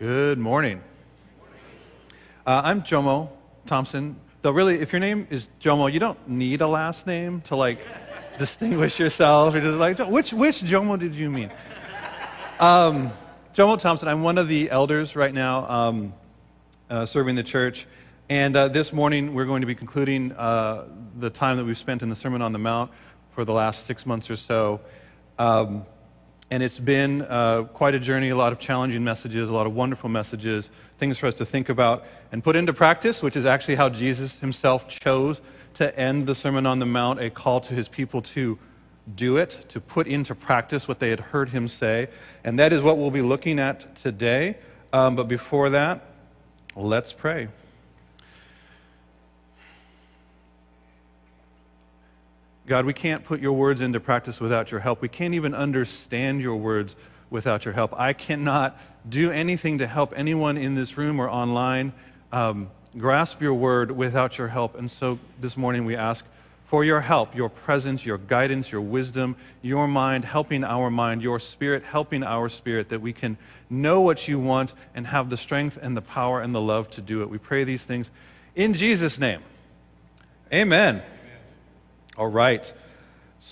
Good morning. Uh, I'm Jomo Thompson. Though, really, if your name is Jomo, you don't need a last name to like distinguish yourself. You're just like, which which Jomo did you mean? Um, Jomo Thompson. I'm one of the elders right now, um, uh, serving the church. And uh, this morning, we're going to be concluding uh, the time that we've spent in the Sermon on the Mount for the last six months or so. Um, and it's been uh, quite a journey, a lot of challenging messages, a lot of wonderful messages, things for us to think about and put into practice, which is actually how Jesus himself chose to end the Sermon on the Mount, a call to his people to do it, to put into practice what they had heard him say. And that is what we'll be looking at today. Um, but before that, let's pray. God, we can't put your words into practice without your help. We can't even understand your words without your help. I cannot do anything to help anyone in this room or online um, grasp your word without your help. And so this morning we ask for your help, your presence, your guidance, your wisdom, your mind helping our mind, your spirit helping our spirit, that we can know what you want and have the strength and the power and the love to do it. We pray these things in Jesus' name. Amen. All right.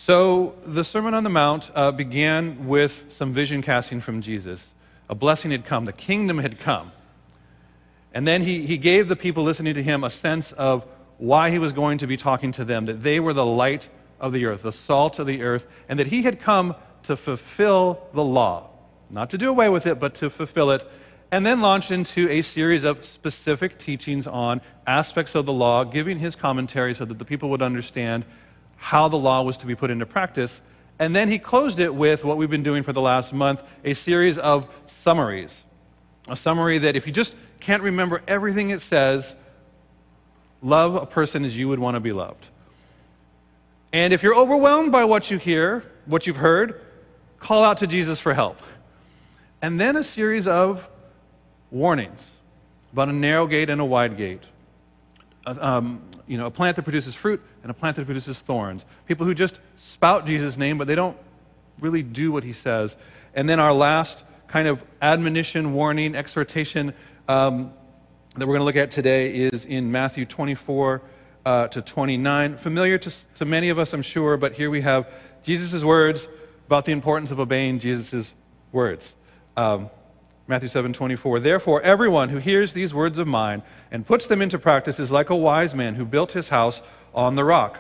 So the Sermon on the Mount uh, began with some vision casting from Jesus. A blessing had come, the kingdom had come. And then he, he gave the people listening to him a sense of why he was going to be talking to them, that they were the light of the earth, the salt of the earth, and that he had come to fulfill the law. Not to do away with it, but to fulfill it. And then launched into a series of specific teachings on aspects of the law, giving his commentary so that the people would understand how the law was to be put into practice. And then he closed it with what we've been doing for the last month a series of summaries. A summary that, if you just can't remember everything it says, love a person as you would want to be loved. And if you're overwhelmed by what you hear, what you've heard, call out to Jesus for help. And then a series of warnings about a narrow gate and a wide gate. Uh, um, you know, a plant that produces fruit and a plant that produces thorns. People who just spout Jesus' name, but they don't really do what he says. And then our last kind of admonition, warning, exhortation um, that we're going to look at today is in Matthew 24 uh, to 29. Familiar to, to many of us, I'm sure, but here we have Jesus' words about the importance of obeying Jesus' words. Um, Matthew 7 24. Therefore, everyone who hears these words of mine and puts them into practice is like a wise man who built his house on the rock.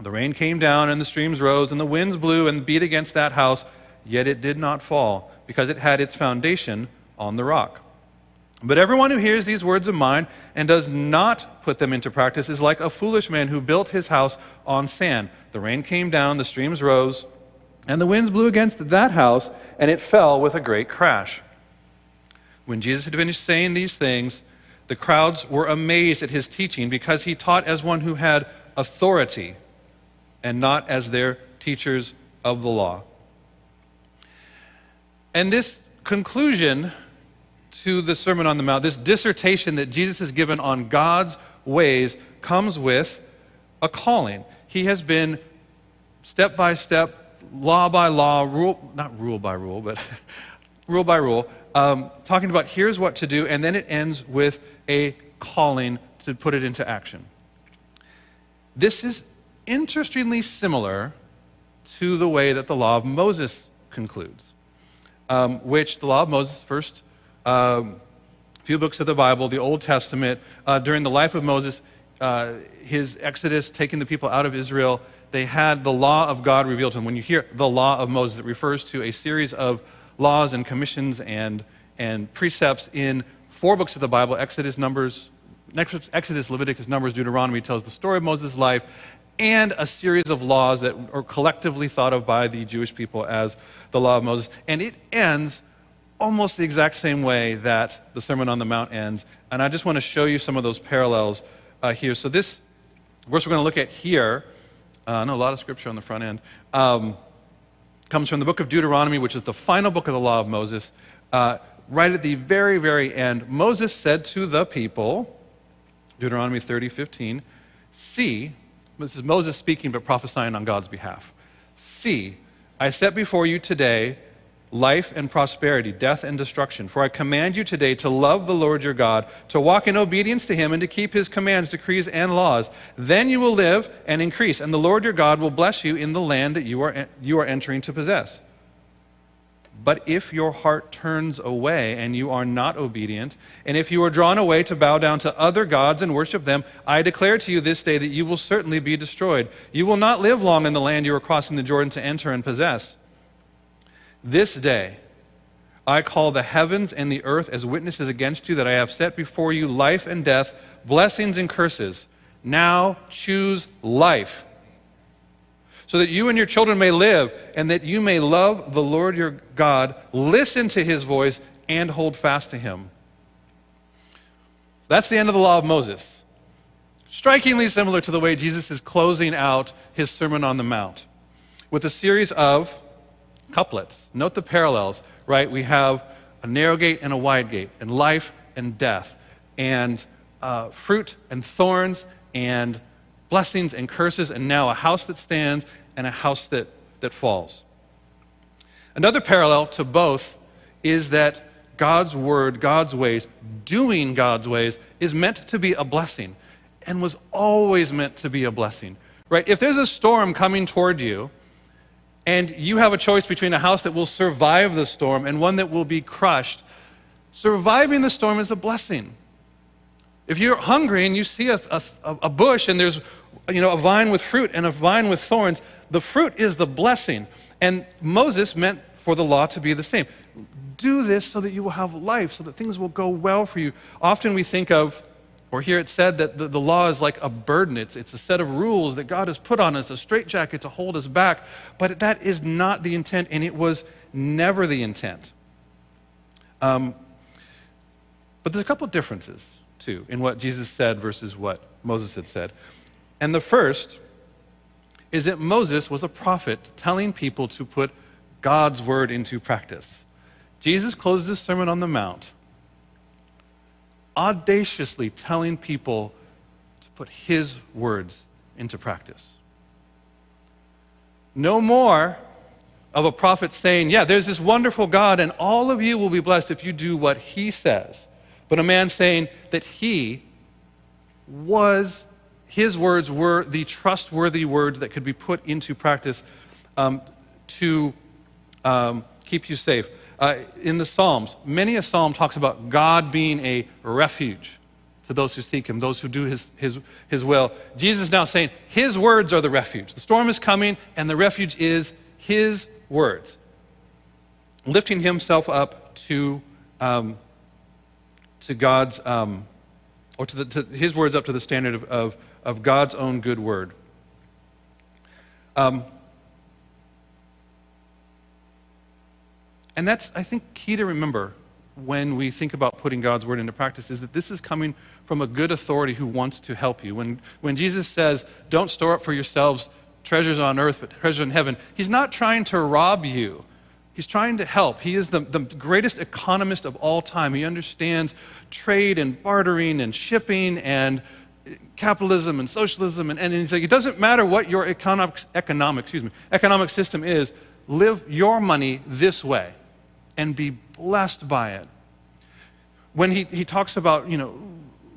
The rain came down, and the streams rose, and the winds blew and beat against that house, yet it did not fall, because it had its foundation on the rock. But everyone who hears these words of mine and does not put them into practice is like a foolish man who built his house on sand. The rain came down, the streams rose, and the winds blew against that house, and it fell with a great crash. When Jesus had finished saying these things, the crowds were amazed at his teaching because he taught as one who had authority and not as their teachers of the law. And this conclusion to the Sermon on the Mount, this dissertation that Jesus has given on God's ways, comes with a calling. He has been step by step, law by law, rule, not rule by rule, but rule by rule, um, talking about here's what to do, and then it ends with a calling to put it into action. This is interestingly similar to the way that the law of Moses concludes, um, which the law of Moses, first um, few books of the Bible, the Old Testament, uh, during the life of Moses, uh, his exodus, taking the people out of Israel, they had the law of God revealed to them. When you hear the law of Moses, it refers to a series of laws and commissions and, and precepts in four books of the Bible Exodus, Numbers, Exodus, Leviticus, Numbers, Deuteronomy tells the story of Moses' life and a series of laws that are collectively thought of by the Jewish people as the law of Moses. And it ends almost the exact same way that the Sermon on the Mount ends. And I just want to show you some of those parallels uh, here. So, this verse we're going to look at here, uh, I know a lot of scripture on the front end. Um, comes from the book of Deuteronomy, which is the final book of the law of Moses. Uh, right at the very, very end, Moses said to the people, Deuteronomy 30, 15, See, this is Moses speaking but prophesying on God's behalf. See, I set before you today life and prosperity, death and destruction. For I command you today to love the Lord your God, to walk in obedience to him, and to keep his commands, decrees, and laws. Then you will live and increase, and the Lord your God will bless you in the land that you are, you are entering to possess. But if your heart turns away and you are not obedient, and if you are drawn away to bow down to other gods and worship them, I declare to you this day that you will certainly be destroyed. You will not live long in the land you are crossing the Jordan to enter and possess. This day I call the heavens and the earth as witnesses against you that I have set before you life and death, blessings and curses. Now choose life, so that you and your children may live, and that you may love the Lord your God, listen to his voice, and hold fast to him. That's the end of the law of Moses. Strikingly similar to the way Jesus is closing out his Sermon on the Mount with a series of couplets. Note the parallels, right? We have a narrow gate and a wide gate, and life and death, and uh, fruit and thorns, and blessings and curses, and now a house that stands and a house that, that falls. Another parallel to both is that God's word, God's ways, doing God's ways, is meant to be a blessing and was always meant to be a blessing. Right? If there's a storm coming toward you, and you have a choice between a house that will survive the storm and one that will be crushed. Surviving the storm is a blessing. If you're hungry and you see a, a, a, bush and there's you know, a vine with fruit and a vine with thorns, the fruit is the blessing. And Moses meant for the law to be the same. Do this so that you will have life, so that things will go well for you. Often we think of or here it said that the, the law is like a burden. It's, it's a set of rules that God has put on us, a straitjacket to hold us back. But that is not the intent, and it was never the intent. Um, but there's a couple differences, too, in what Jesus said versus what Moses had said. And the first is that Moses was a prophet telling people to put God's word into practice. Jesus closed his Sermon on the Mount audaciously telling people to put his words into practice. No more of a prophet saying, Yeah, there's this wonderful God, and all of you will be blessed if you do what he says. But a man saying that he was, his words were the trustworthy words that could be put into practice um, to um, keep you safe. Uh, in the Psalms, many a psalm talks about God being a refuge to those who seek him, those who do his, his, his will. Jesus is now saying his words are the refuge. The storm is coming, and the refuge is his words. Lifting himself up to, um, to God's, um, or to, the, to, his words up to the standard of, of, of God's own good word. Um, And that's, I think, key to remember when we think about putting God's word into practice is that this is coming from a good authority who wants to help you. When, when Jesus says, don't store up for yourselves treasures on earth, but treasures in heaven, he's not trying to rob you. He's trying to help. He is the, the greatest economist of all time. He understands trade and bartering and shipping and capitalism and socialism. And, and he's like, it doesn't matter what your economic, economic, excuse me, economic system is, live your money this way and be blessed by it. When he, he talks about, you know,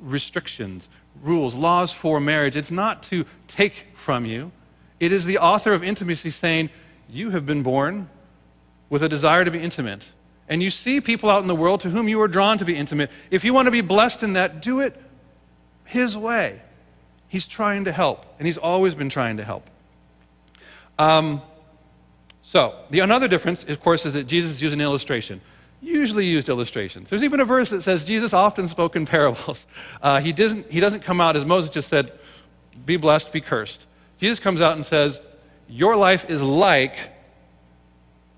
restrictions, rules, laws for marriage, it's not to take from you. It is the author of intimacy saying, You have been born with a desire to be intimate. And you see people out in the world to whom you are drawn to be intimate. If you want to be blessed in that, do it His way. He's trying to help, and He's always been trying to help. Um, so, the another difference, of course, is that Jesus used an illustration. Usually used illustrations. There's even a verse that says Jesus often spoke in parables. Uh, he, doesn't, he doesn't come out as Moses just said, be blessed, be cursed. Jesus comes out and says, your life is like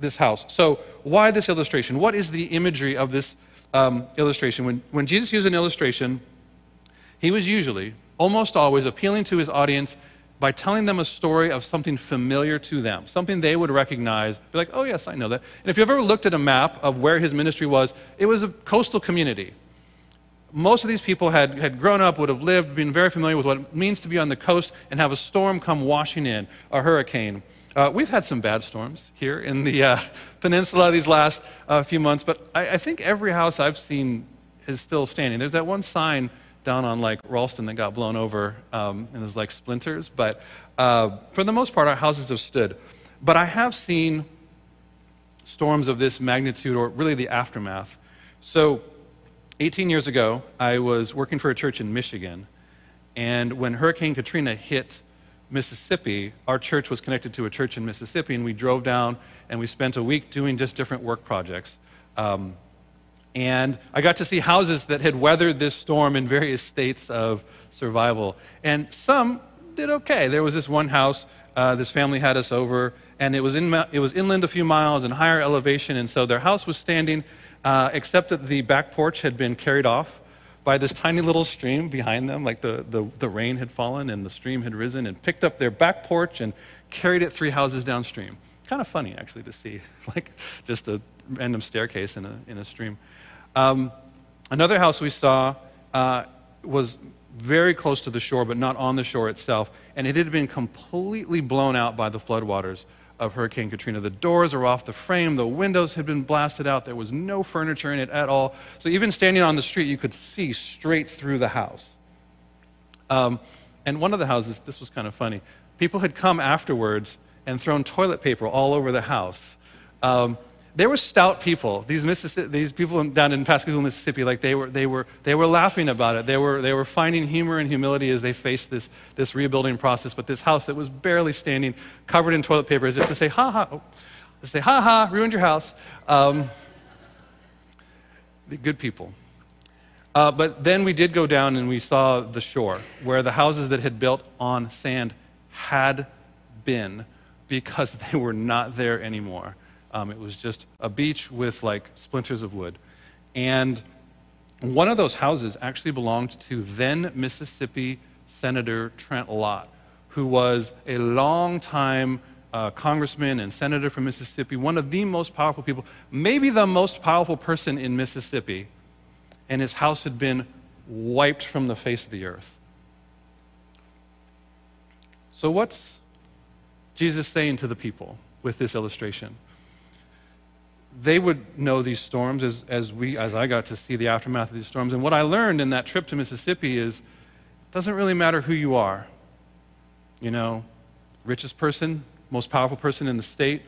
this house. So, why this illustration? What is the imagery of this um, illustration? When, when Jesus used an illustration, he was usually, almost always, appealing to his audience by telling them a story of something familiar to them, something they would recognize, be like, oh, yes, I know that. And if you've ever looked at a map of where his ministry was, it was a coastal community. Most of these people had, had grown up, would have lived, been very familiar with what it means to be on the coast and have a storm come washing in, a hurricane, Uh, we've had some bad storms here in the uh, peninsula these last uh, few months, but I, I, think every house I've seen is still standing. There's that one sign down on like Ralston that got blown over um, and there's like splinters, but uh, for the most part, our houses have stood. But I have seen storms of this magnitude, or really the aftermath. So, 18 years ago, I was working for a church in Michigan, and when Hurricane Katrina hit Mississippi, our church was connected to a church in Mississippi, and we drove down and we spent a week doing just different work projects. Um, and I got to see houses that had weathered this storm in various states of survival. And some did okay. There was this one house, uh, this family had us over, and it was, in, it was inland a few miles and higher elevation, and so their house was standing, uh, except that the back porch had been carried off by this tiny little stream behind them, like the, the, the rain had fallen and the stream had risen and picked up their back porch and carried it three houses downstream. Kind of funny, actually, to see, like just a random staircase in a, in a stream. Um, another house we saw uh, was very close to the shore, but not on the shore itself, and it had been completely blown out by the floodwaters of Hurricane Katrina. The doors are off the frame, the windows had been blasted out, there was no furniture in it at all. So even standing on the street, you could see straight through the house. Um, and one of the houses, this was kind of funny, people had come afterwards and thrown toilet paper all over the house. Um, they were stout people. These, these people down in Pascagoula, Mississippi, like they were, they were, they were laughing about it. They were, they were finding humor and humility as they faced this, this rebuilding process. But this house that was barely standing, covered in toilet paper, as if to say, ha ha, oh, to say, ha ha, ruined your house. Um, the good people. Uh, but then we did go down and we saw the shore, where the houses that had built on sand had been because they were not there anymore. Um, it was just a beach with like splinters of wood. And one of those houses actually belonged to then Mississippi Senator Trent Lott, who was a long-time uh, congressman and senator from Mississippi, one of the most powerful people, maybe the most powerful person in Mississippi. And his house had been wiped from the face of the earth. So, what's Jesus saying to the people with this illustration? They would know these storms as, as, we, as I got to see the aftermath of these storms. And what I learned in that trip to Mississippi is it doesn't really matter who you are. You know, richest person, most powerful person in the state,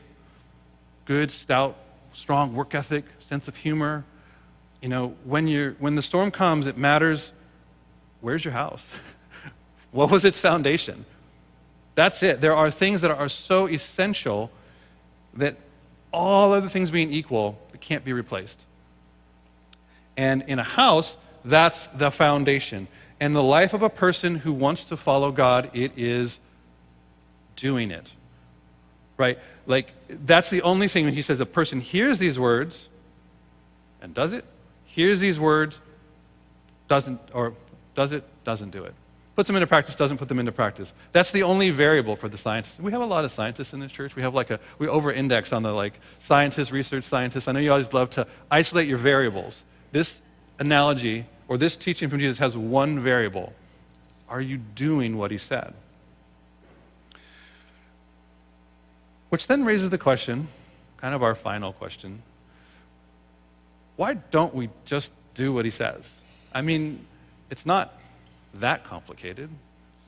good, stout, strong work ethic, sense of humor. You know, when, you're, when the storm comes, it matters where's your house? what was its foundation? That's it. There are things that are so essential that all other things being equal, it can't be replaced. And in a house, that's the foundation. And the life of a person who wants to follow God, it is doing it. Right? Like, that's the only thing when he says a person hears these words and does it, hears these words, doesn't, or does it, doesn't do it puts them into practice, doesn't put them into practice. That's the only variable for the scientists. We have a lot of scientists in this church. We have like a, we over-index on the like scientists, research scientists. I know you always love to isolate your variables. This analogy or this teaching from Jesus has one variable. Are you doing what he said? Which then raises the question, kind of our final question, why don't we just do what he says? I mean, it's not that complicated.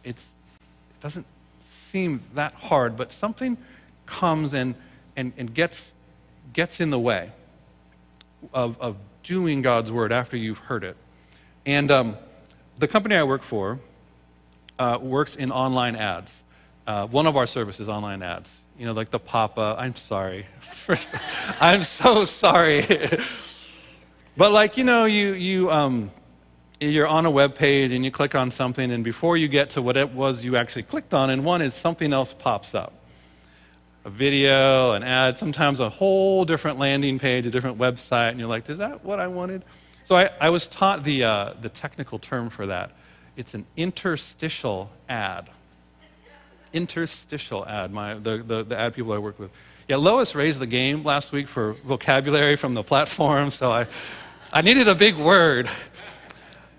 It's, it doesn't seem that hard, but something comes and, and, and gets, gets in the way of, of doing God's word after you've heard it. And um, the company I work for uh, works in online ads. Uh, one of our services, online ads. You know, like the Papa. I'm sorry. First, I'm so sorry. but like, you know, you you um, you're on a web page and you click on something, and before you get to what it was you actually clicked on, and one is something else pops up a video, an ad, sometimes a whole different landing page, a different website, and you're like, is that what I wanted? So I, I was taught the, uh, the technical term for that. It's an interstitial ad. Interstitial ad, my, the, the, the ad people I work with. Yeah, Lois raised the game last week for vocabulary from the platform, so I, I needed a big word.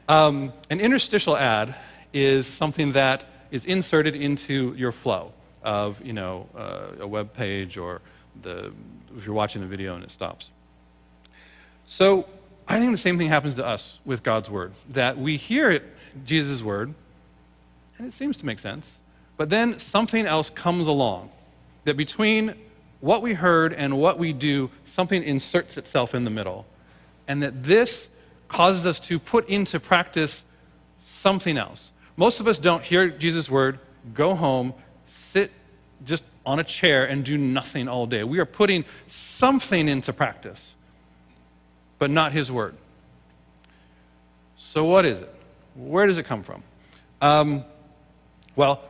Um, an interstitial ad is something that is inserted into your flow. of, you know, uh, a web page or the, if you're watching a video and it stops. So I think the same thing happens to us with God's word, that we hear Jesus' word, and it seems to make sense, but then something else comes along that between what we heard and what we do, something inserts itself in the middle. And that this causes us to put into practice something else. Most of us don't hear Jesus' word, go home, sit just on a chair, and do nothing all day. We are putting something into practice, but not his word. So, what is it? Where does it come from? Um, well,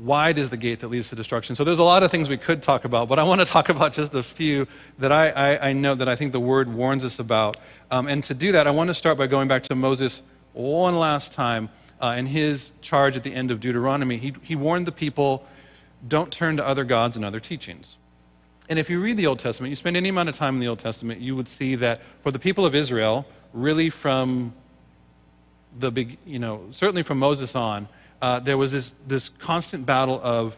wide is the gate that leads to destruction. So there's a lot of things we could talk about, but I want to talk about just a few that I, I, I know that I think the word warns us about. Um, and to do that, I want to start by going back to Moses one last time uh, in his charge at the end of Deuteronomy. He, he warned the people, don't turn to other gods and other teachings. And if you read the Old Testament, you spend any amount of time in the Old Testament, you would see that for the people of Israel, really from the big, you know, certainly from Moses on, uh, there was this, this constant battle of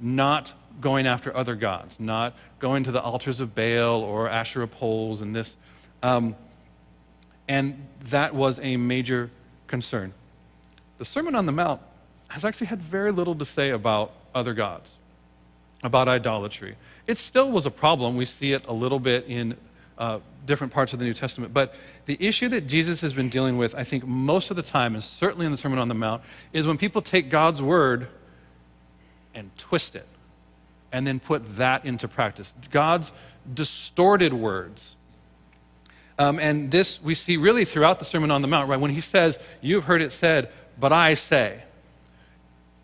not going after other gods, not going to the altars of Baal or Asherah poles and this. Um, and that was a major concern. The Sermon on the Mount has actually had very little to say about other gods, about idolatry. It still was a problem. We see it a little bit in uh, different parts of the New Testament. But the issue that Jesus has been dealing with, I think, most of the time, and certainly in the Sermon on the Mount, is when people take God's word and twist it and then put that into practice. God's distorted words. Um, and this we see really throughout the Sermon on the Mount, right? When he says, You've heard it said, but I say.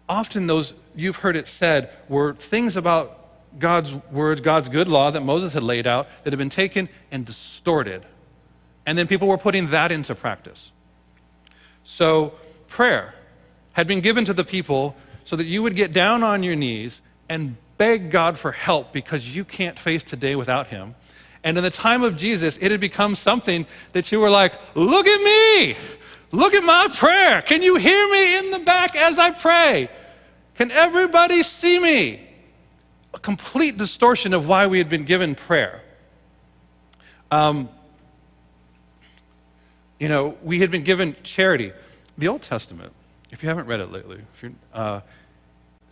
Often those you've heard it said were things about God's words, God's good law that Moses had laid out that had been taken and distorted. And then people were putting that into practice. So prayer had been given to the people so that you would get down on your knees and beg God for help because you can't face today without Him. And in the time of Jesus, it had become something that you were like, look at me! Look at my prayer! Can you hear me in the back as I pray? Can everybody see me? Complete distortion of why we had been given prayer. Um, you know, we had been given charity. The Old Testament, if you haven't read it lately, uh,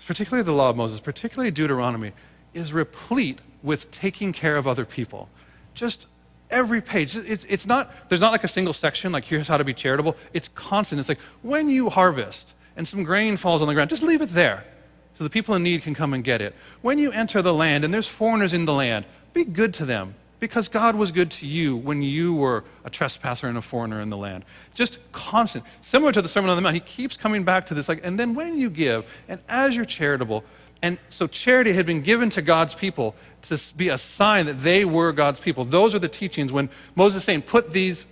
particularly the Law of Moses, particularly Deuteronomy, is replete with taking care of other people. Just every page. It's, it's not, there's not like a single section, like here's how to be charitable. It's constant. It's like when you harvest and some grain falls on the ground, just leave it there so the people in need can come and get it. When you enter the land and there's foreigners in the land, be good to them because God was good to you when you were a trespasser and a foreigner in the land. Just constant. Similar to the Sermon on the Mount, he keeps coming back to this like, and then when you give, and as you're charitable, and so charity had been given to God's people to be a sign that they were God's people. Those are the teachings when Moses is saying, put these,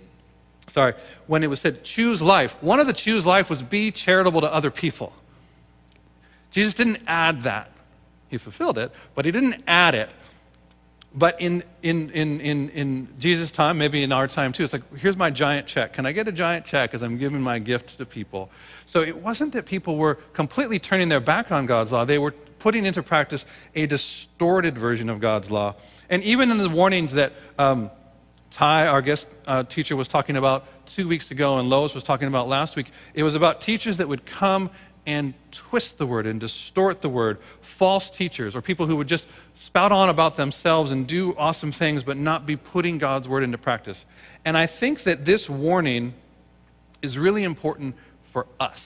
sorry, when it was said, choose life. One of the choose life was be charitable to other people. Jesus didn't add that. He fulfilled it, but he didn't add it. But in, in, in, in, in Jesus' time, maybe in our time too, it's like, here's my giant check. Can I get a giant check as I'm giving my gift to people? So it wasn't that people were completely turning their back on God's law, they were putting into practice a distorted version of God's law. And even in the warnings that um, Ty, our guest uh, teacher, was talking about two weeks ago, and Lois was talking about last week, it was about teachers that would come and twist the word and distort the word. False teachers or people who would just spout on about themselves and do awesome things but not be putting God's word into practice. And I think that this warning is really important for us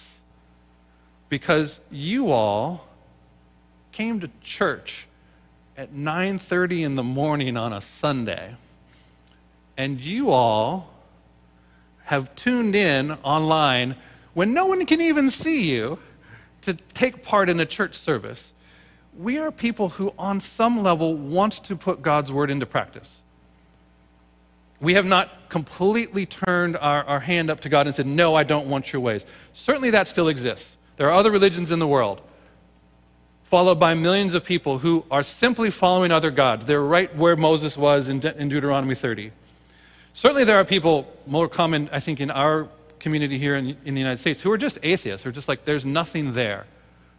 because you all came to church at 9:30 in the morning on a Sunday and you all have tuned in online when no one can even see you to take part in a church service, we are people who, on some level, want to put God's word into practice. We have not completely turned our, our hand up to God and said, No, I don't want your ways. Certainly that still exists. There are other religions in the world, followed by millions of people who are simply following other gods. They're right where Moses was in, De- in Deuteronomy 30. Certainly there are people, more common, I think, in our community here in, in the United States who are just atheists, who are just like, there's nothing there.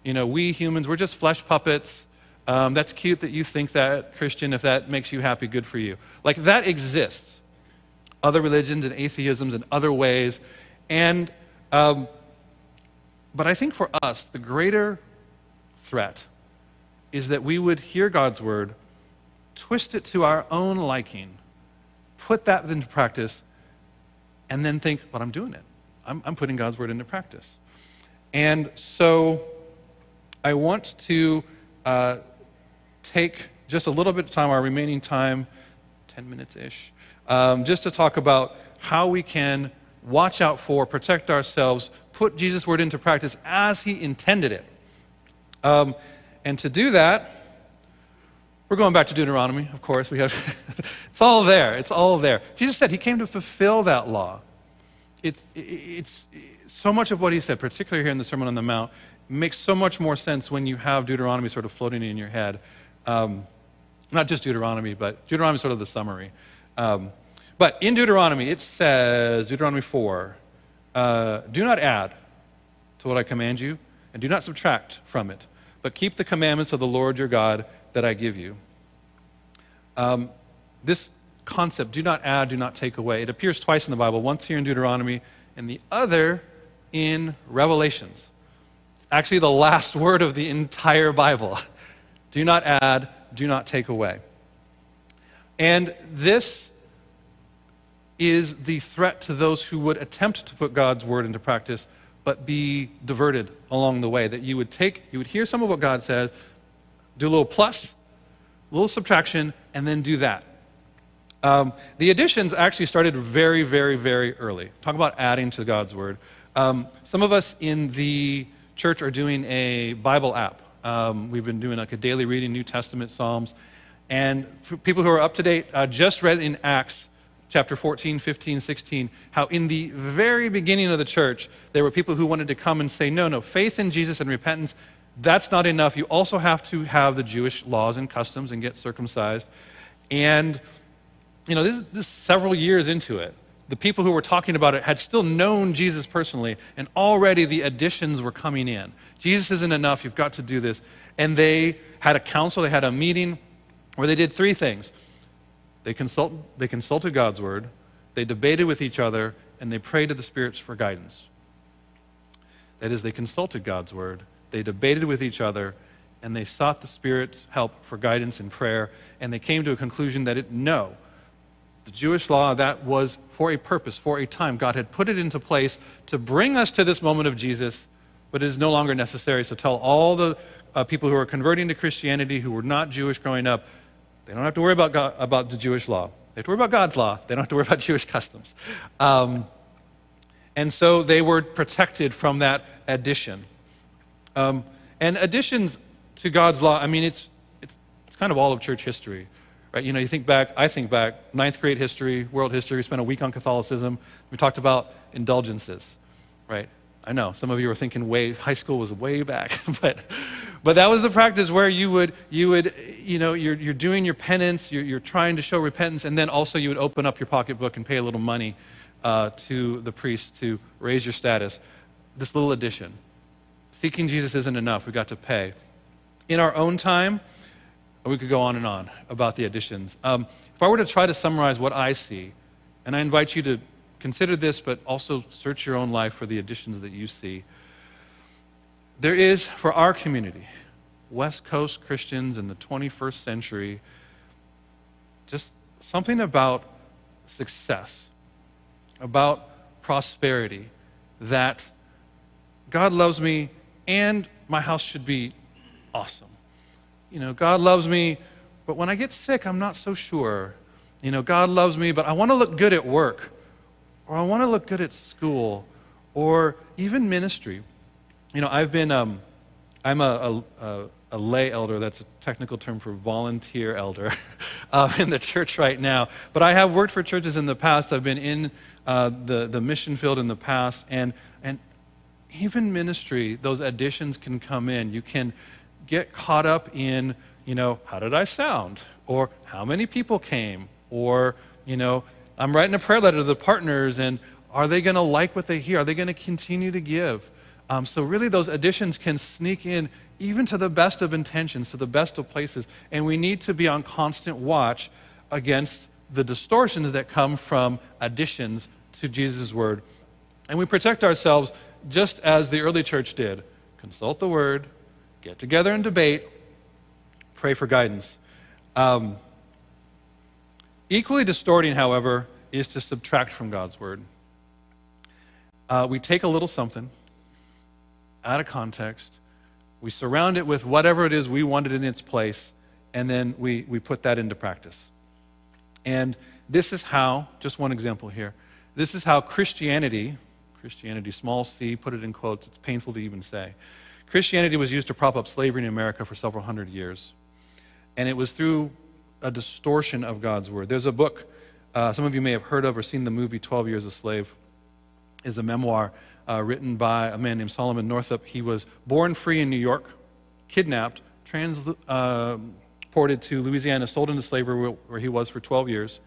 You know, we humans, we're just flesh puppets. Um, that's cute that you think that, Christian. If that makes you happy, good for you. Like, that exists. Other religions and atheisms and other ways. And, um, but I think for us, the greater threat is that we would hear God's word, twist it to our own liking, put that into practice, and then think, but I'm doing it. I'm, I'm putting God's word into practice. And so I want to uh, take just a little bit of time, our remaining time, 10 minutes ish, um, just to talk about how we can watch out for, protect ourselves, put Jesus' word into practice as he intended it. Um, and to do that, we're going back to Deuteronomy, of course. We have it's all there. It's all there. Jesus said he came to fulfill that law. It's, it's so much of what he said, particularly here in the Sermon on the Mount, makes so much more sense when you have Deuteronomy sort of floating in your head. Um, not just Deuteronomy, but Deuteronomy is sort of the summary. Um, but in Deuteronomy, it says, Deuteronomy 4, uh, do not add to what I command you, and do not subtract from it, but keep the commandments of the Lord your God that I give you. Um, this concept, do not add, do not take away, it appears twice in the Bible, once here in Deuteronomy, and the other in Revelations. Actually, the last word of the entire Bible. Do not add, do not take away. And this is the threat to those who would attempt to put God's word into practice but be diverted along the way. That you would take, you would hear some of what God says, do a little plus, a little subtraction, and then do that. Um, the additions actually started very, very, very early. Talk about adding to God's word. Um, some of us in the church are doing a Bible app. Um, we've been doing like a daily reading, New Testament, Psalms. And people who are up to date, uh, just read in Acts chapter 14, 15, 16, how in the very beginning of the church, there were people who wanted to come and say, no, no, faith in Jesus and repentance, that's not enough. You also have to have the Jewish laws and customs and get circumcised. And, you know, this, is several years into it. The people who were talking about it had still known Jesus personally, and already the additions were coming in. Jesus isn't enough, you've got to do this. And they had a council, they had a meeting where they did three things. They, consult, they consulted God's word, they debated with each other, and they prayed to the spirits for guidance. That is, they consulted God's word, they debated with each other, and they sought the Spirit's help for guidance in prayer, and they came to a conclusion that it, no, the Jewish law, that was for a purpose, for a time. God had put it into place to bring us to this moment of Jesus, but it is no longer necessary. So tell all the uh, people who are converting to Christianity who were not Jewish growing up, they don't have to worry about, God, about the Jewish law. They have to worry about God's law. They don't have to worry about Jewish customs. Um, and so they were protected from that addition. Um, and additions to God's law, I mean, it's, it's, it's kind of all of church history. Right? You know, you think back, I think back, ninth grade history, world history, we spent a week on Catholicism. We talked about indulgences, right? I know some of you are thinking way high school was way back, but but that was the practice where you would you would you know you're you're doing your penance, you're, you're trying to show repentance, and then also you would open up your pocketbook and pay a little money uh, to the priest to raise your status. This little addition, seeking Jesus isn't enough. We got to pay. In our own time, we could go on and on about the additions. Um, if I were to try to summarize what I see, and I invite you to consider this, but also search your own life for the additions that you see. There is, for our community, West Coast Christians in the 21st century, just something about success, about prosperity, that God loves me and my house should be awesome. You know, God loves me, but when I get sick, I'm not so sure. You know, God loves me, but I want to look good at work or I want to look good at school, or even ministry. You know, I've been, um, I'm a, a, a, lay elder, that's a technical term for volunteer elder uh, in the church right now. But I have worked for churches in the past. I've been in uh, the, the mission field in the past, and, and even ministry, those additions can come in. You can get caught up in, you know, how did I sound? Or how many people came? Or, you know, I'm writing a prayer letter to the partners, and are they going to like what they hear? Are they going to continue to give? Um, so, really, those additions can sneak in even to the best of intentions, to the best of places. And we need to be on constant watch against the distortions that come from additions to Jesus' word. And we protect ourselves just as the early church did consult the word, get together and debate, pray for guidance. Um, equally distorting, however, is to subtract from God's word. Uh, we take a little something out of context, we surround it with whatever it is we wanted in its place, and then we, we put that into practice. And this is how, just one example here, this is how Christianity, Christianity, small c, put it in quotes, it's painful to even say. Christianity was used to prop up slavery in America for several hundred years. And it was through a distortion of God's word. There's a book uh, some of you may have heard of or seen the movie 12 Years a Slave. is a memoir uh, written by a man named Solomon Northup. He was born free in New York, kidnapped, transported uh, to Louisiana, sold into slavery where he was for 12 years,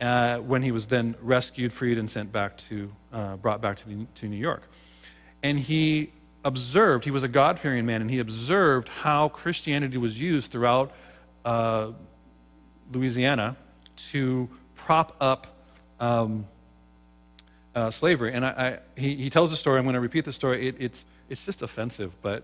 uh, when he was then rescued, freed, and sent back to, uh, brought back to, the, to New York. And he observed, he was a God fearing man, and he observed how Christianity was used throughout uh, Louisiana to prop up um, uh, slavery. And I, I, he, he tells the story. I'm going to repeat the story. It, it's, it's just offensive, but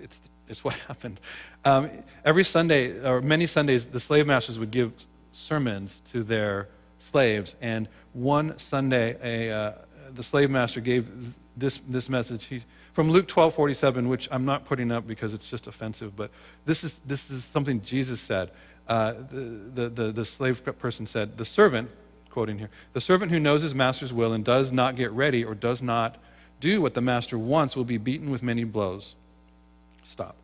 it's, it's what happened. Um, every Sunday, or many Sundays, the slave masters would give sermons to their slaves. And one Sunday, a, uh, the slave master gave this, this message he, from Luke 12 47, which I'm not putting up because it's just offensive, but this is, this is something Jesus said. Uh, the, the, the slave person said, The servant, quoting here, the servant who knows his master's will and does not get ready or does not do what the master wants will be beaten with many blows. Stop.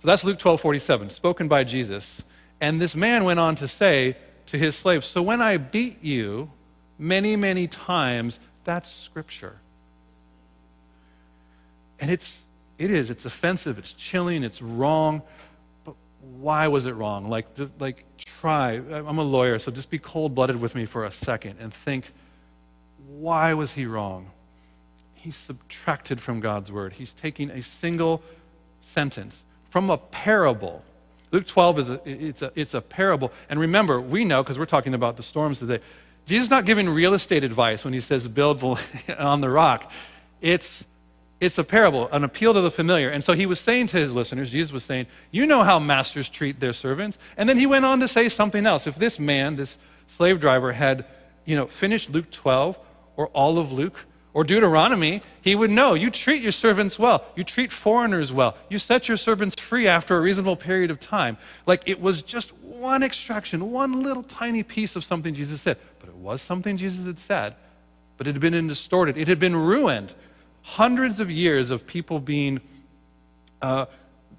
So that's Luke 12 47, spoken by Jesus. And this man went on to say to his slaves, So when I beat you many, many times, that's scripture. And it's, it is, it's offensive, it's chilling, it's wrong But why was it wrong? Like, like try. I'm a lawyer, so just be cold blooded with me for a second and think, why was he wrong? He's subtracted from God's word. He's taking a single sentence from a parable. Luke 12 is a, it's a, it's a parable. And remember, we know, because we're talking about the storms today, Jesus is not giving real estate advice when he says build on the rock. It's it's a parable, an appeal to the familiar. And so he was saying to his listeners, Jesus was saying, You know how masters treat their servants. And then he went on to say something else. If this man, this slave driver, had you know, finished Luke 12 or all of Luke or Deuteronomy, he would know you treat your servants well. You treat foreigners well. You set your servants free after a reasonable period of time. Like it was just one extraction, one little tiny piece of something Jesus said. But it was something Jesus had said, but it had been distorted, it had been ruined hundreds of years of people being uh,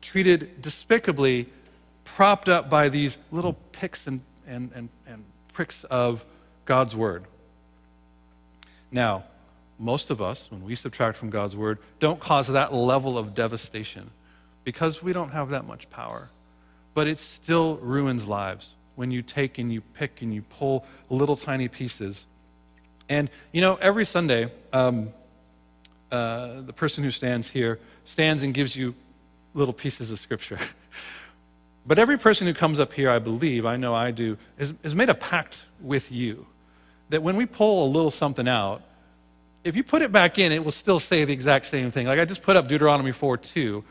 treated despicably, propped up by these little picks and, and, and, and pricks of God's Word. Now, most of us, when we subtract from God's Word, don't cause that level of devastation because we don't have that much power. But it still ruins lives when you take and you pick and you pull little tiny pieces. And, you know, every Sunday, um, uh, the person who stands here stands and gives you little pieces of scripture. but every person who comes up here, I believe, I know I do, has, has made a pact with you that when we pull a little something out, if you put it back in, it will still say the exact same thing. Like I just put up Deuteronomy 4 2.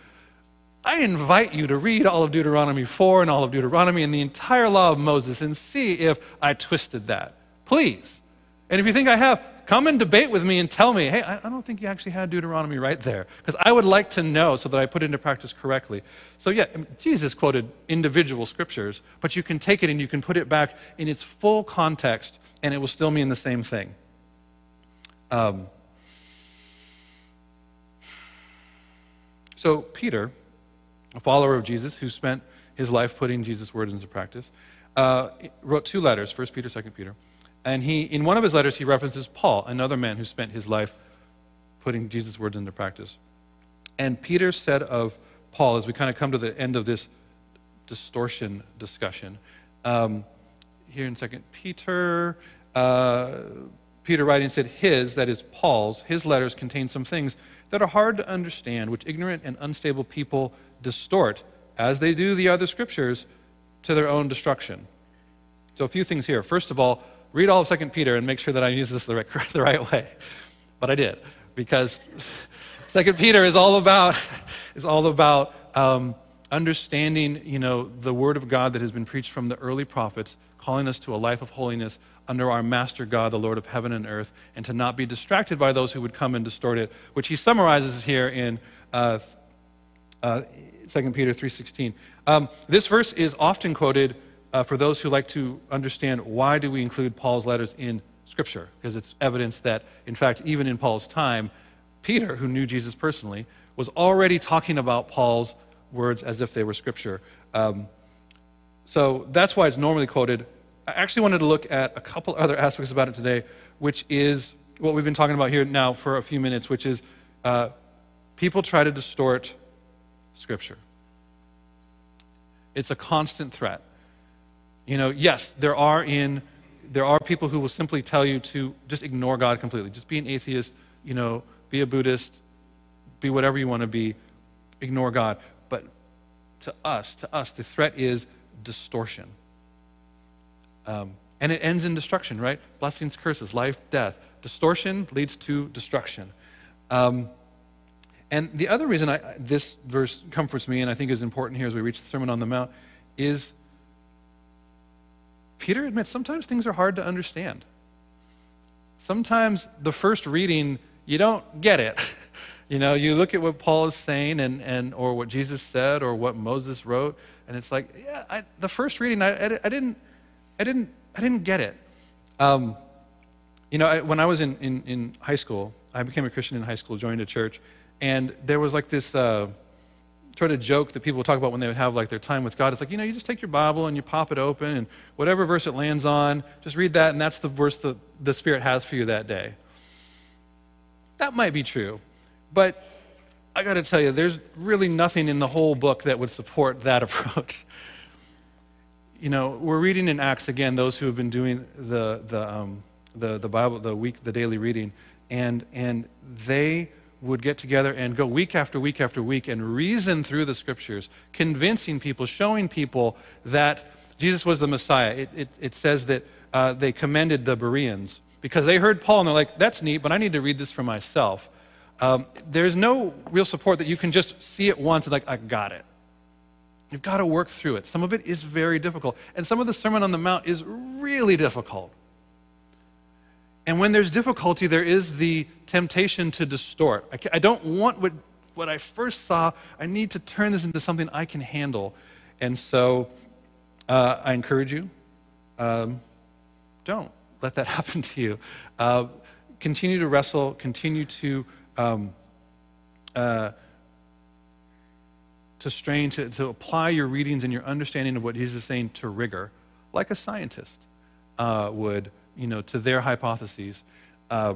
I invite you to read all of Deuteronomy 4 and all of Deuteronomy and the entire law of Moses and see if I twisted that. Please. And if you think I have, come and debate with me and tell me, hey, I, don't think you actually had Deuteronomy right there. Because I would like to know so that I put into practice correctly. So, yeah, Jesus quoted individual scriptures, but you can take it and you can put it back in its full context, and it will still mean the same thing. Um, so, Peter, a follower of Jesus who spent his life putting Jesus' words into practice, uh, wrote two letters, 1 Peter, 2 Peter. And he, in one of his letters, he references Paul, another man who spent his life putting Jesus' words into practice. And Peter said of Paul, as we kind of come to the end of this distortion discussion, um, here in Second Peter, uh, Peter writing said, his, that is Paul's, his letters contain some things that are hard to understand, which ignorant and unstable people distort, as they do the other scriptures, to their own destruction. So, a few things here. First of all, read all of 2 Peter and make sure that I use this the right, the right way. But I did, because 2 Peter is all about, is all about um, understanding, you know, the word of God that has been preached from the early prophets, calling us to a life of holiness under our master God, the Lord of heaven and earth, and to not be distracted by those who would come and distort it, which he summarizes here in uh, uh, 2 Peter 3.16. Um, this verse is often quoted uh, for those who like to understand why do we include Paul's letters in Scripture, because it's evidence that, in fact, even in Paul's time, Peter, who knew Jesus personally, was already talking about Paul's words as if they were Scripture. Um, so that's why it's normally quoted. I actually wanted to look at a couple other aspects about it today, which is what we've been talking about here now for a few minutes, which is uh, people try to distort Scripture. It's a constant threat. You know, yes, there are in there are people who will simply tell you to just ignore God completely. Just be an atheist, you know, be a Buddhist, be whatever you want to be, ignore God. But to us, to us, the threat is distortion. Um, and it ends in destruction, right? Blessings, curses, life, death. Distortion leads to destruction. Um, and the other reason I, this verse comforts me and I think is important here as we reach the Sermon on the Mount is Peter admits sometimes things are hard to understand. Sometimes the first reading, you don't get it. You know, you look at what Paul is saying and, and or what Jesus said or what Moses wrote, and it's like, yeah, I, the first reading, I, I, I, didn't, I didn't, I didn't get it. Um, you know, I, when I was in, in, in high school, I became a Christian in high school, joined a church, and there was like this uh, sort of joke that people talk about when they would have like their time with God. It's like, you know, you just take your Bible and you pop it open, and whatever verse it lands on, just read that, and that's the verse that the Spirit has for you that day. That might be true. But I got to tell you, there's really nothing in the whole book that would support that approach. you know, we're reading in Acts again, those who have been doing the, the, um, the, the Bible, the week, the daily reading, and, and they would get together and go week after week after week and reason through the scriptures, convincing people, showing people that Jesus was the Messiah. It, it, it says that uh, they commended the Bereans because they heard Paul and they're like, that's neat, but I need to read this for myself. Um, there's no real support that you can just see it once and like, I got it. You've got to work through it. Some of it is very difficult. And some of the Sermon on the Mount is really difficult. And when there's difficulty, there is the temptation to distort. I, don't want what, what I first saw. I need to turn this into something I can handle. And so uh, I encourage you um, don't let that happen to you. Uh, continue to wrestle, continue to um, uh, to strain, to, to apply your readings and your understanding of what Jesus is saying to rigor, like a scientist uh, would, you know, to their hypotheses. Uh,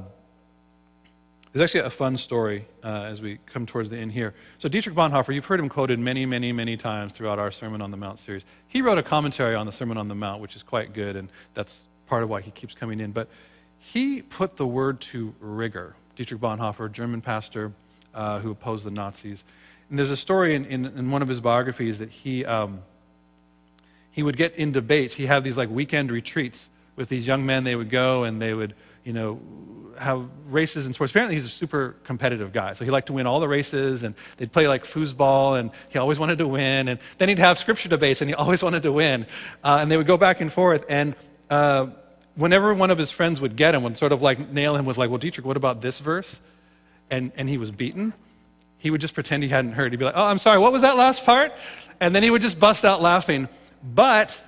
there's actually a fun story uh, as we come towards the end here. So Dietrich Bonhoeffer, you've heard him quoted many, many, many times throughout our Sermon on the Mount series. He wrote a commentary on the Sermon on the Mount, which is quite good, and that's part of why he keeps coming in. But he put the word to rigor. Dietrich Bonhoeffer, German pastor uh, who opposed the Nazis. And there's a story in, in, in one of his biographies that he, um, he would get in debates. He had these like weekend retreats with these young men. They would go and they would, you know, have races and sports. Apparently, he's a super competitive guy. So he liked to win all the races, and they'd play like foosball, and he always wanted to win. And then he'd have scripture debates, and he always wanted to win. Uh, and they would go back and forth. And uh, whenever one of his friends would get him, would sort of like nail him with like, well, Dietrich, what about this verse? And, and he was beaten. He would just pretend he hadn't heard. He'd be like, oh, I'm sorry, what was that last part? And then he would just bust out laughing. But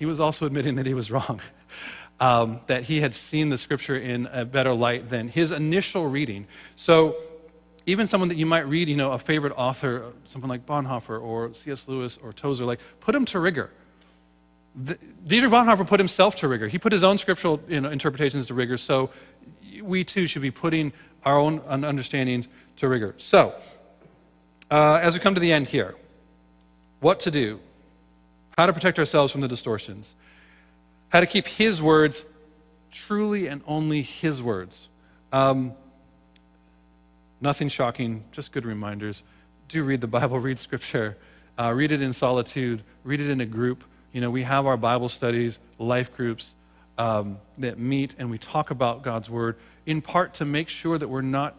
he was also admitting that he was wrong. Um, that he had seen the scripture in a better light than his initial reading. So even someone that you might read, you know, a favorite author, someone like Bonhoeffer or C.S. Lewis or Tozer, like put him to rigor. The, Dietrich Bonhoeffer put himself to rigor. He put his own scriptural you know, interpretations to rigor. So we too should be putting our own understandings to rigor. So, uh, as we come to the end here, what to do, how to protect ourselves from the distortions, how to keep His words truly and only His words. Um, nothing shocking, just good reminders. Do read the Bible, read Scripture, uh, read it in solitude, read it in a group. You know, we have our Bible studies, life groups um, that meet, and we talk about God's Word in part to make sure that we're not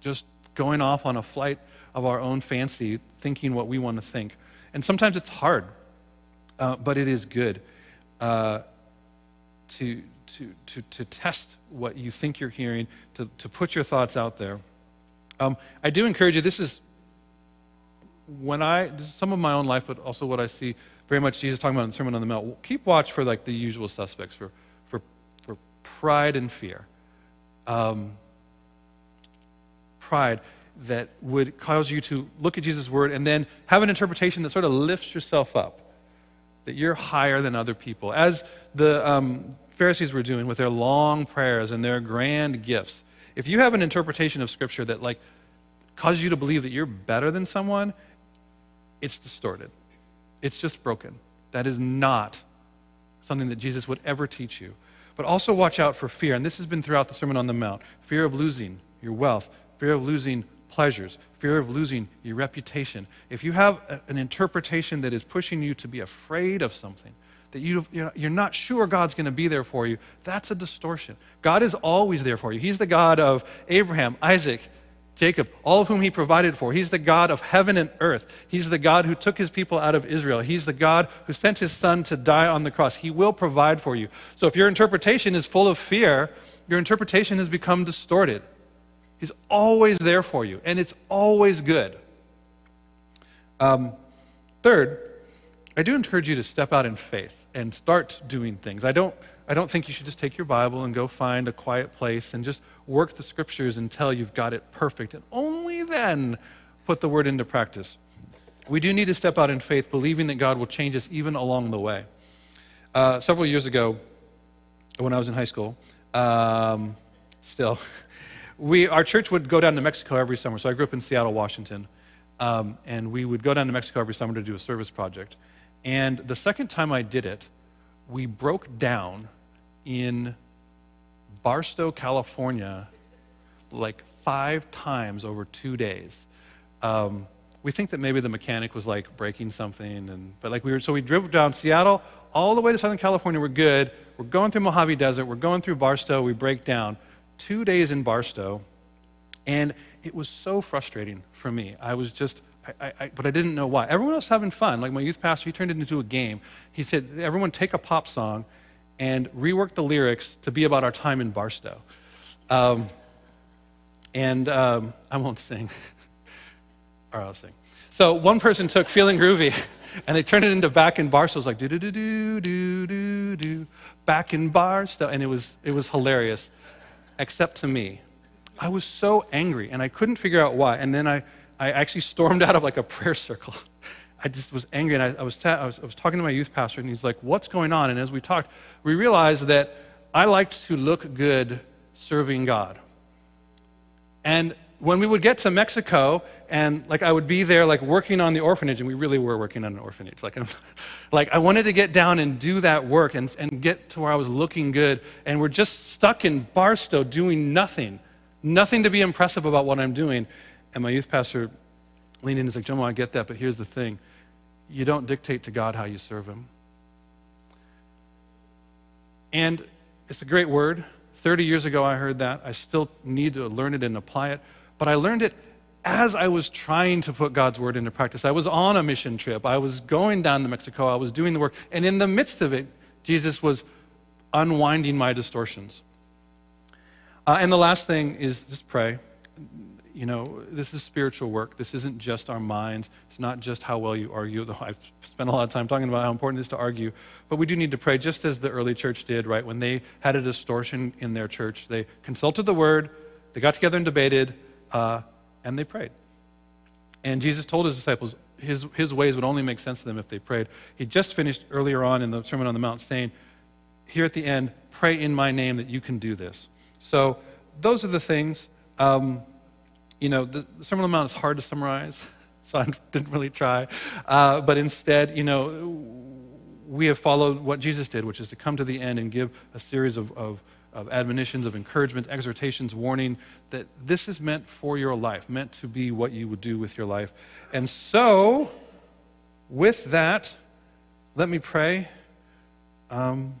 just going off on a flight of our own fancy, thinking what we want to think. And sometimes it's hard, uh, but it is good uh, to, to, to, to test what you think you're hearing, to, to put your thoughts out there. Um, I do encourage you, this is when I, some of my own life, but also what I see very much Jesus talking about in the Sermon on the Mount. Keep watch for like the usual suspects, for, for, for pride and fear. Um, pride that would cause you to look at Jesus' word and then have an interpretation that sort of lifts yourself up, that you're higher than other people. As the um, Pharisees were doing with their long prayers and their grand gifts. If you have an interpretation of Scripture that like causes you to believe that you're better than someone, it's distorted. It's just broken. That is not something that Jesus would ever teach you. But also watch out for fear, and this has been throughout the Sermon on the Mount fear of losing your wealth, fear of losing pleasures, fear of losing your reputation. If you have a, an interpretation that is pushing you to be afraid of something, that you, you're not sure God's going to be there for you, that's a distortion. God is always there for you. He's the God of Abraham, Isaac, Jacob, all of whom he provided for. He's the God of heaven and earth. He's the God who took his people out of Israel. He's the God who sent his son to die on the cross. He will provide for you. So if your interpretation is full of fear, your interpretation has become distorted. He's always there for you, and it's always good. Um, third, I do encourage you to step out in faith and start doing things. I don't, I don't think you should just take your Bible and go find a quiet place and just work the scriptures until you've got it perfect, and only then put the word into practice. We do need to step out in faith, believing that God will change us even along the way. Uh, several years ago, when I was in high school, um, still, we, our church would go down to Mexico every summer. So I grew up in Seattle, Washington. Um, and we would go down to Mexico every summer to do a service project. And the second time I did it, we broke down in Barstow, California, like five times over two days. Um, we think that maybe the mechanic was like breaking something, and but like we were, so we drove down Seattle all the way to Southern California. We're good. We're going through Mojave Desert. We're going through Barstow. We break down. Two days in Barstow, and it was so frustrating for me. I was just I, I, but I didn't know why. Everyone else having fun. Like my youth pastor, he turned it into a game. He said, everyone take a pop song and rework the lyrics to be about our time in Barstow. Um, and um, I won't sing. or I'll sing. So one person took Feeling Groovy and they turned it into Back in Barstow. It was like, do, do, do, do, do, do, do, Back in Barstow. And it was, it was hilarious, except to me. I was so angry and I couldn't figure out why. And then I I actually stormed out of like a prayer circle. I just was angry, and I, I was ta- I, was, I was talking to my youth pastor, and he's like, What's going on? And as we talked, we realized that I liked to look good serving God. And when we would get to Mexico, and like I would be there, like working on the orphanage, and we really were working on an orphanage. Like, like I wanted to get down and do that work and, and get to where I was looking good, and we're just stuck in Barstow doing nothing, nothing to be impressive about what I'm doing. And my youth pastor leaned in and said, Jomo, I get that, but here's the thing. You don't dictate to God how you serve Him. And it's a great word. 30 years ago, I heard that. I still need to learn it and apply it. But I learned it as I was trying to put God's word into practice. I was on a mission trip. I was going down to Mexico. I was doing the work. And in the midst of it, Jesus was unwinding my distortions. Uh, and the last thing is just pray you know, this is spiritual work. This isn't just our minds. It's not just how well you argue, I've spent a lot of time talking about how important it is to argue. But we do need to pray, just as the early church did, right? When they had a distortion in their church, they consulted the word, they got together and debated, uh, and they prayed. And Jesus told his disciples his, his ways would only make sense to them if they prayed. He just finished earlier on in the Sermon on the Mount saying, here at the end, pray in my name that you can do this. So those are the things. Um, you know, the, the Sermon on the Mount is hard to summarize, so I didn't really try. Uh, but instead, you know, we have followed what Jesus did, which is to come to the end and give a series of, of of admonitions, of encouragement, exhortations, warning, that this is meant for your life, meant to be what you would do with your life. And so, with that, let me pray, um,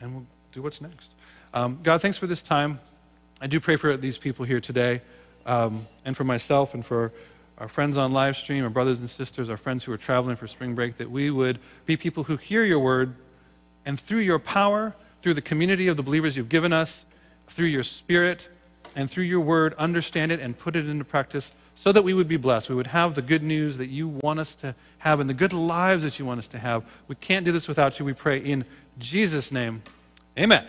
and we'll do what's next. Um, God, thanks for this time. I do pray for these people here today, um, and for myself, and for our friends on live stream, our brothers and sisters, our friends who are traveling for spring break, that we would be people who hear your word, and through your power, through the community of the believers you've given us, through your spirit, and through your word, understand it and put it into practice so that we would be blessed. We would have the good news that you want us to have and the good lives that you want us to have. We can't do this without you. We pray in Jesus' name. Amen.